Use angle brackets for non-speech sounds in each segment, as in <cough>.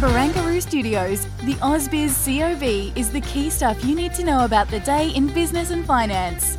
From Barangaroo Studios, the AusBiz COB is the key stuff you need to know about the day in business and finance.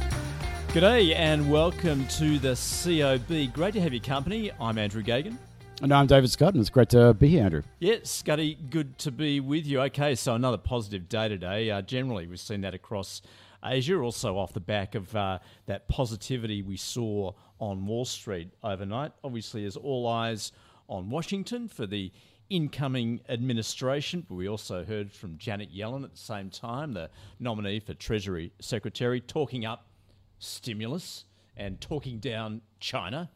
G'day and welcome to the COB. Great to have your company. I'm Andrew Geoghegan. And I'm David Scutt, and it's great to be here, Andrew. Yeah, Scuddy, good to be with you. Okay, so another positive day today. Uh, generally, we've seen that across Asia, also off the back of uh, that positivity we saw on Wall Street overnight. Obviously, there's all eyes on Washington for the incoming administration, but we also heard from Janet Yellen at the same time, the nominee for Treasury Secretary, talking up stimulus and talking down China.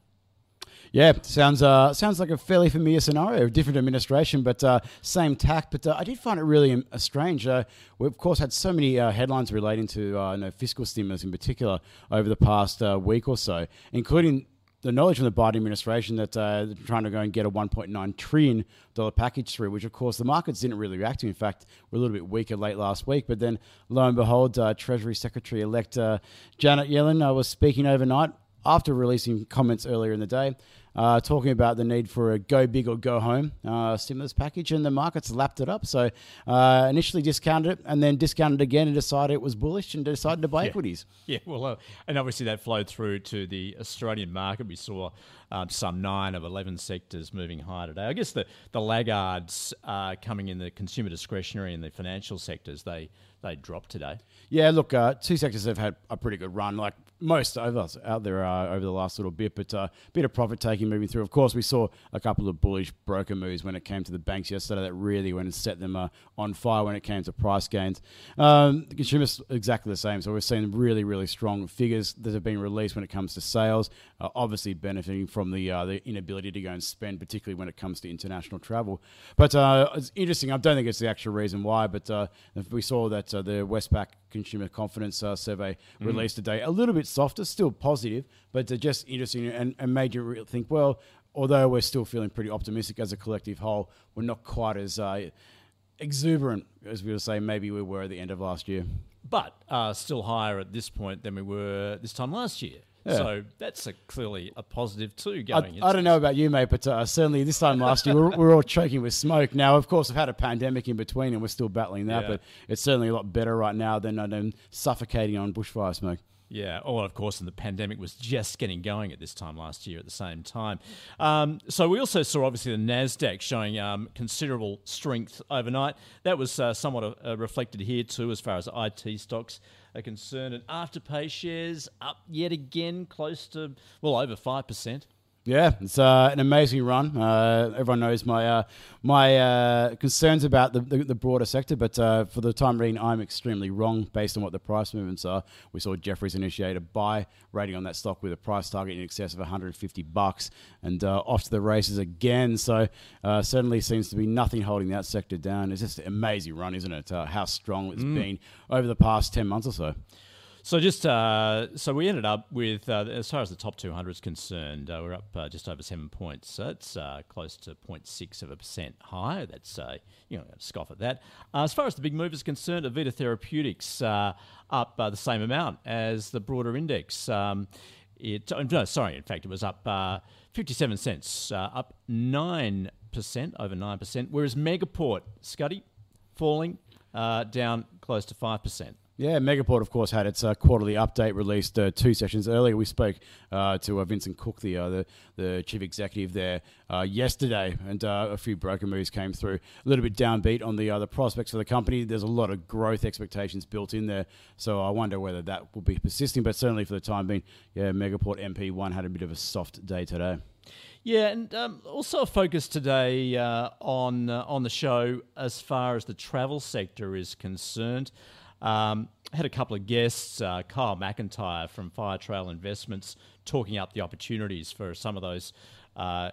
Yeah, sounds uh, sounds like a fairly familiar scenario, different administration, but uh, same tack. But uh, I did find it really um, strange. Uh, we of course had so many uh, headlines relating to uh, you know, fiscal stimulus in particular over the past uh, week or so, including the knowledge from the Biden administration that uh, they're trying to go and get a 1.9 trillion dollar package through, which of course the markets didn't really react to. In fact, we're a little bit weaker late last week, but then lo and behold, uh, Treasury Secretary elect uh, Janet Yellen uh, was speaking overnight after releasing comments earlier in the day. Uh, talking about the need for a go big or go home uh, stimulus package, and the markets lapped it up. So uh, initially discounted it, and then discounted again, and decided it was bullish, and decided to buy Yeah. equities. Yeah, well, uh, and obviously that flowed through to the Australian market. We saw um, some nine of 11 sectors moving higher today. I guess the, the laggards uh, coming in the consumer discretionary and the financial sectors, they, they dropped today. Yeah, look, uh, two sectors have had a pretty good run, like most of us out there uh, over the last little bit, but a uh, bit of profit taking moving through. Of course, we saw a couple of bullish broker moves when it came to the banks yesterday that really went and set them uh, on fire when it came to price gains. Um, the consumers exactly the same, so we're seeing really, really strong figures that have been released when it comes to sales, uh, obviously benefiting from the uh, the inability to go and spend, particularly when it comes to international travel. But uh, it's interesting. I don't think it's the actual reason why, but we saw that uh, the Westpac Consumer Confidence uh, Survey released today, a little bit softer, still positive, but uh, just interesting and, and made you think, well, although we're still feeling pretty optimistic as a collective whole, we're not quite as uh, exuberant as we would say maybe we were at the end of last year. But uh, still higher at this point than we were this time last year. Yeah. So that's a, clearly a positive too I, going I don't know about you, mate, but uh, certainly this time last year, we're, we're all choking with smoke. Now, of course, we've had a pandemic in between and we're still battling that, Yeah. but it's certainly a lot better right now than, uh, than suffocating on bushfire smoke. Yeah, oh, of course, and the pandemic was just getting going at this time last year at the same time. Um, so we also saw, obviously, the NASDAQ showing um, considerable strength overnight. That was uh, somewhat uh, reflected here, too, as far as IT stocks are concerned. And Afterpay shares up yet again, close to, well, over 5%. Yeah, it's uh, an amazing run. Uh, everyone knows my uh, my uh, concerns about the, the, the broader sector, but uh, for the time being, I'm extremely wrong based on what the price movements are. We saw Jefferies initiate a buy rating on that stock with a price target in excess of 150 bucks, and uh, off to the races again. So uh, certainly seems to be nothing holding that sector down. It's just an amazing run, isn't it? Uh, how strong it's been over the past 10 months or so. So just uh, so we ended up with uh, as far as the top 200 is concerned, uh, we're up uh, just over seven points. So it's uh, close to 0.6 of a percent higher. That's uh, you know scoff at that. As far as the big move is concerned, Avita Therapeutics up the same amount as the broader index. Um, it oh, no, sorry, in fact, it was up uh, 57 cents, up nine percent, over nine percent. Whereas Megaport, Scuddy, falling down close to five percent. Yeah, Megaport, of course, had its uh, quarterly update released uh, two sessions earlier. We spoke uh, to uh, Vincent Cook, the, uh, the the chief executive there, uh, yesterday, and a few broker moves came through. A little bit downbeat on the the prospects for the company. There's a lot of growth expectations built in there, so I wonder whether that will be persisting. But certainly for the time being, yeah, Megaport MP1 had a bit of a soft day today. Yeah, and um, also a focus today on on the show as far as the travel sector is concerned. Um, had a couple of guests, uh, Kyle McIntyre from Firetrail Investments, talking up the opportunities for some of those uh,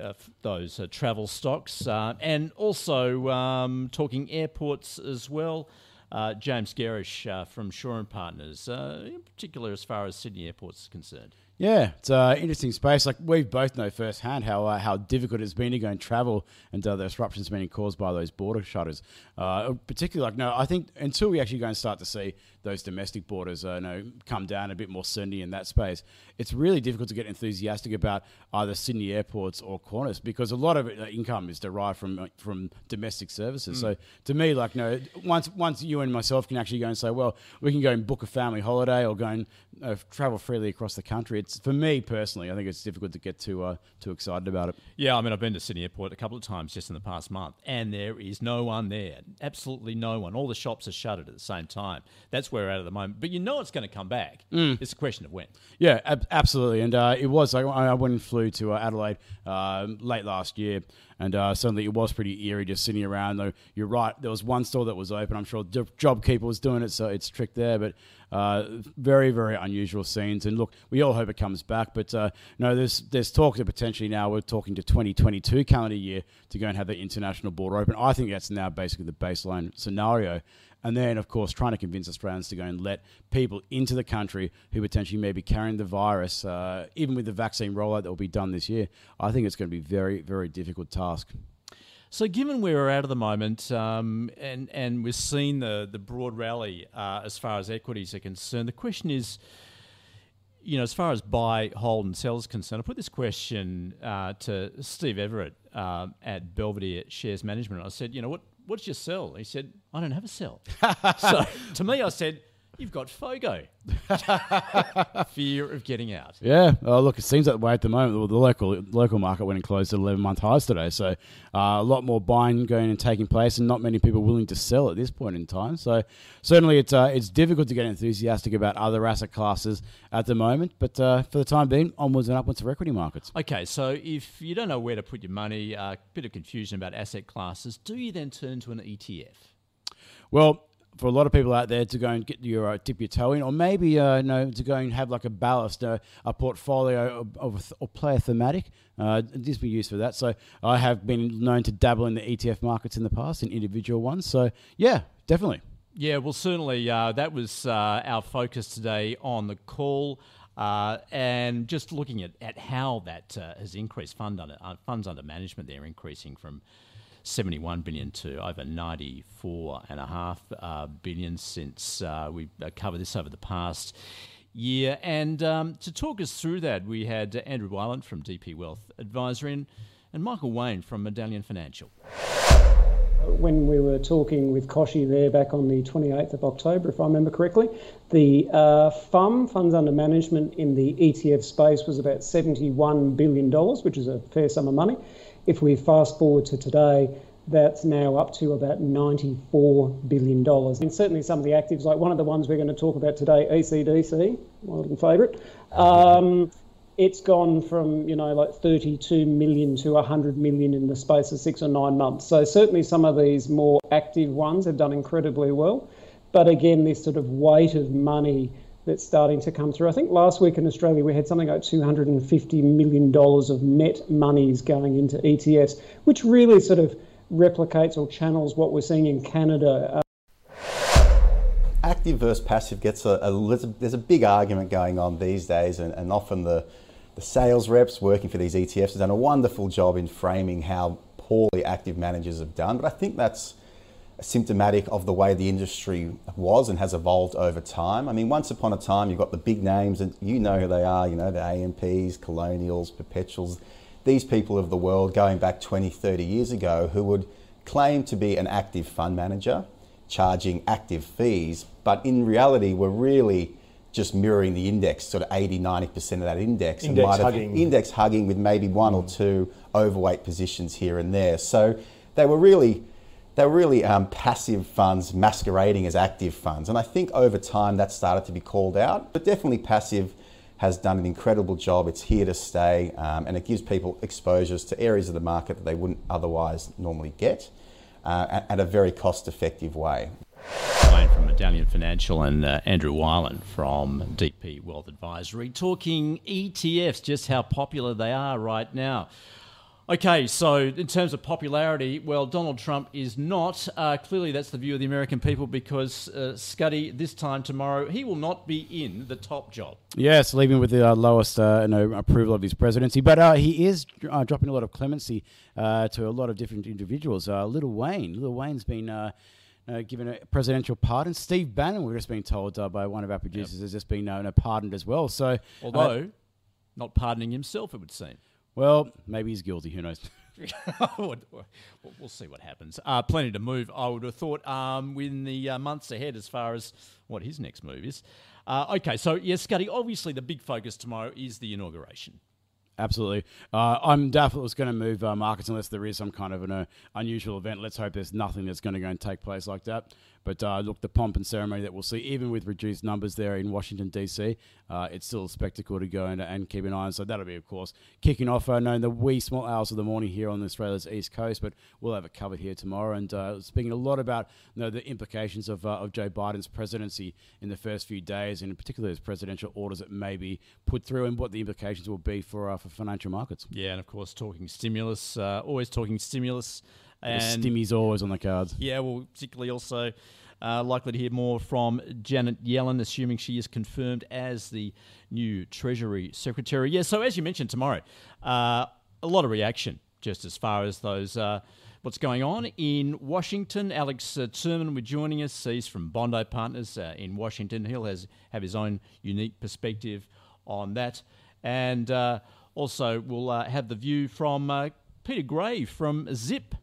uh, those uh, travel stocks, uh, and also um, talking airports as well. Uh, James Gerrish from Shaw and Partners, in particular as far as Sydney airports is concerned. Yeah, it's an interesting space. Like we both know firsthand how uh, how difficult it's been to go and travel and uh, the disruptions being caused by those border shutters. Uh, particularly, like no, I think until we actually go and start to see those domestic borders, uh, you know, come down a bit more certainty in that space, it's really difficult to get enthusiastic about either Sydney airports or Qantas because a lot of uh, income is derived from uh, from domestic services. Mm. So to me, like no, once once you and myself can actually go and say, well, we can go and book a family holiday or go and travel freely across the country. It's for me personally, I think it's difficult to get too uh, too excited about it. Yeah, I mean, I've been to Sydney Airport a couple of times just in the past month, and there is no one there. Absolutely no one. All the shops are shuttered at the same time. That's where we're at at the moment. But you know it's going to come back. Mm. It's a question of when. Yeah, ab- absolutely. And uh, it was. I, I went and flew to uh, Adelaide uh, late last year, and uh, suddenly it was pretty eerie just sitting around. Though you're right, there was one store that was open. I'm sure JobKeeper was doing it, so it's tricked there. But uh, very, very unusual scenes. And look, we all hope it comes back. But uh, no, there's there's talk that potentially now we're talking to 2022 calendar year to go and have the international border open. I think that's now basically the baseline scenario. And then, of course, trying to convince Australians to go and let people into the country who potentially may be carrying the virus, uh, even with the vaccine rollout that will be done this year, I think it's going to be a very, very difficult task. So, given where we're at at the moment, um, and and we've seen the the broad rally uh, as far as equities are concerned, the question is, you know, as far as buy, hold, and sell is concerned, I put this question uh, to Steve Everett uh, at Belvedere Shares Management. I said, you know, what what your sell? He said, I don't have a sell. <laughs> so to me, I said, You've got FOGO. <laughs> Fear of getting out. Yeah. Oh, look, it seems that way at the moment. The local local market went and closed at 11 month highs today. So uh, a lot more buying going and taking place, and not many people willing to sell at this point in time. So certainly it's, uh, it's difficult to get enthusiastic about other asset classes at the moment. But uh, for the time being, onwards and upwards for equity markets. Okay. So if you don't know where to put your money, a uh, bit of confusion about asset classes, do you then turn to an ETF? Well, for a lot of people out there to go and get your uh, dip your toe in, or maybe uh, you know to go and have like a ballast, uh, a portfolio of, of a thematic. Uh, this be used for that. So I have been known to dabble in the ETF markets in the past, in individual ones. So yeah, definitely. Yeah, well, certainly uh, that was uh, our focus today on the call. Uh, and just looking at, at how that uh, has increased fund under, uh, funds under management, they're increasing from 71 billion to over 94 and a half uh, billion since uh, we uh, covered this over the past year. And um, to talk us through that, we had Andrew Wielandt from DP Wealth Advisory and, and Michael Wayne from Medallion Financial. When we were talking with Koshi there back on the 28th of October, if I remember correctly, the uh, FUM, funds under management in the ETF space, was about $71 billion, which is a fair sum of money. If we fast forward to today, that's now up to about $94 billion. And certainly some of the actives, like one of the ones we're going to talk about today, ECDC, my little favourite, um, it's gone from, you know, like 32 million to 100 million in the space of six or nine months. So certainly some of these more active ones have done incredibly well. But again, this sort of weight of money that's starting to come through. I think last week in Australia we had something like $250 million of net monies going into ETFs, which really sort of replicates or channels what we're seeing in Canada. Active versus passive gets a, a, there's a big argument going on these days, and, and often the, the sales reps working for these ETFs have done a wonderful job in framing how poorly active managers have done. But I think that's symptomatic of the way the industry was and has evolved over time. I mean, once upon a time, you've got the big names, and you know who they are, you know, the AMPs, Colonials, Perpetuals, these people of the world going back 20, 30 years ago who would claim to be an active fund manager, charging active fees, but in reality were really just mirroring the index, sort of 80, 90% of that index. Index hugging. Index hugging with maybe one or mm. two overweight positions here and there. So they were really they were really um, passive funds masquerading as active funds. And I think over time that started to be called out. But definitely passive has done an incredible job. It's here to stay um, and it gives people exposures to areas of the market that they wouldn't otherwise normally get uh, at a very cost effective way. Wayne from Medallion Financial and uh, Andrew Wielandt from DP Wealth Advisory talking ETFs, just how popular they are right now. Okay, so in terms of popularity, well, Donald Trump is not. Uh, clearly, that's the view of the American people because uh, Scuddy, this time tomorrow, he will not be in the top job. Yes, leaving with the uh, lowest uh, no, approval of his presidency. But uh, he is uh, dropping a lot of clemency uh, to a lot of different individuals. Uh, Lil Wayne. Lil Wayne's been. Uh, given a presidential pardon. Steve Bannon, we've just been told by one of our producers, yep. has just been pardoned as well. So, although not pardoning himself, it would seem. Well, maybe he's guilty. Who knows? <laughs> <laughs> we'll see what happens. Uh, plenty to move, I would have thought, um, in the uh, months ahead as far as what his next move is. Uh, okay, so yes, Scuddy, obviously the big focus tomorrow is the inauguration. Absolutely. Uh, I'm definitely going to move uh, markets unless there is some kind of an uh, unusual event. Let's hope there's nothing that's going to go and take place like that. But uh, look, the pomp and ceremony that we'll see, even with reduced numbers there in Washington, D.C., uh, it's still a spectacle to go and, and, keep an eye on. So that'll be, of course, kicking off uh, in the wee small hours of the morning here on Australia's East Coast. But we'll have it covered here tomorrow. And uh, speaking a lot about you know, the implications of, uh, of Joe Biden's presidency in the first few days, and in particular his presidential orders that may be put through and what the implications will be for, uh, for financial markets. Yeah, and of course, talking stimulus, uh, always talking stimulus. And Stimmy's always on the cards. Yeah, well, particularly also uh, likely to hear more from Janet Yellen, assuming she is confirmed as the new Treasury Secretary. Yeah, so as you mentioned tomorrow, uh, a lot of reaction just as far as those. Uh, what's going on in Washington. Alex uh, Turman will be joining us. He's from Bondi Partners uh, in Washington. He'll has, have his own unique perspective on that. And uh, also, we'll uh, have the view from uh, Peter Gray from Zip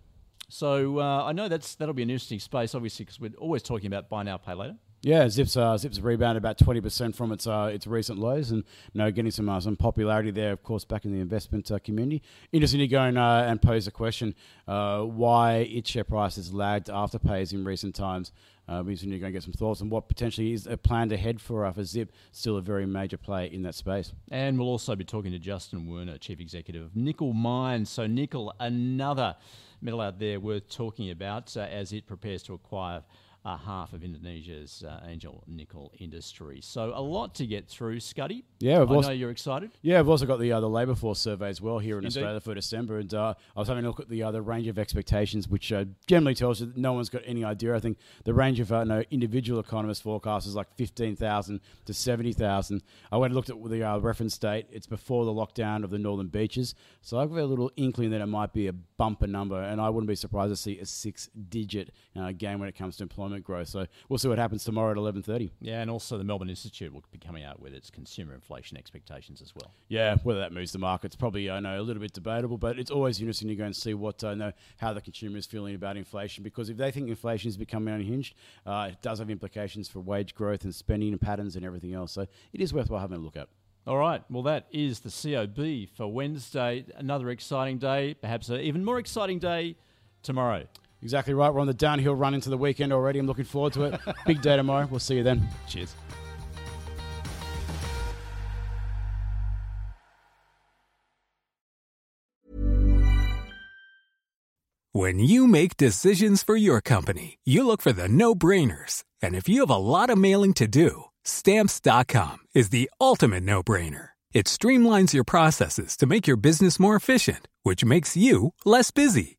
so uh, I know that's that'll be an interesting space, obviously, because we're always talking about buy now, pay later. Yeah, Zip's uh, Zip's rebounded about twenty percent from its uh, its recent lows, and you know, getting some uh, some popularity there, of course, back in the investment uh, community. Interesting to go and, uh, and pose a question: uh, why its share price has lagged Afterpay's in recent times. Uh, we going to get some thoughts on what potentially is a plan ahead for uh, for Zip, still a very major play in that space. And we'll also be talking to Justin Werner, Chief Executive of Nickel Mines. So Nickel, another metal out there worth talking about uh, as it prepares to acquire uh, half of Indonesia's uh, angel nickel industry. So a lot to get through, Scuddy. Yeah, I know you're excited. Yeah, I've also got the uh, the labour force survey as well here in Indeed. Australia for December, and uh, I was having a look at the the range of expectations, which uh, generally tells you that no one's got any idea. I think the range of uh, no individual economist forecasts is like fifteen thousand to seventy thousand. I went and looked at the uh, reference date. It's before the lockdown of the northern beaches, so I've got a little inkling that it might be a bumper number, and I wouldn't be surprised to see a six digit uh, game when it comes to employment employment growth. So we'll see what happens tomorrow at 11:30. Yeah, and also the Melbourne Institute will be coming out with its consumer inflation expectations as well. Yeah, whether that moves the markets probably I know a little bit debatable, but it's always interesting to go and see what I uh, know how the consumer is feeling about inflation because if they think inflation is becoming unhinged, uh, it does have implications for wage growth and spending patterns and everything else. So it is worthwhile having a look at. All right. Well, that is the COB for Wednesday. Another exciting day, perhaps an even more exciting day tomorrow. Exactly right. We're on the downhill run into the weekend already. I'm looking forward to it. <laughs> Big day tomorrow. We'll see you then. Cheers. When you make decisions for your company, you look for the no brainers. And if you have a lot of mailing to do, stamps.com is the ultimate no brainer. It streamlines your processes to make your business more efficient, which makes you less busy.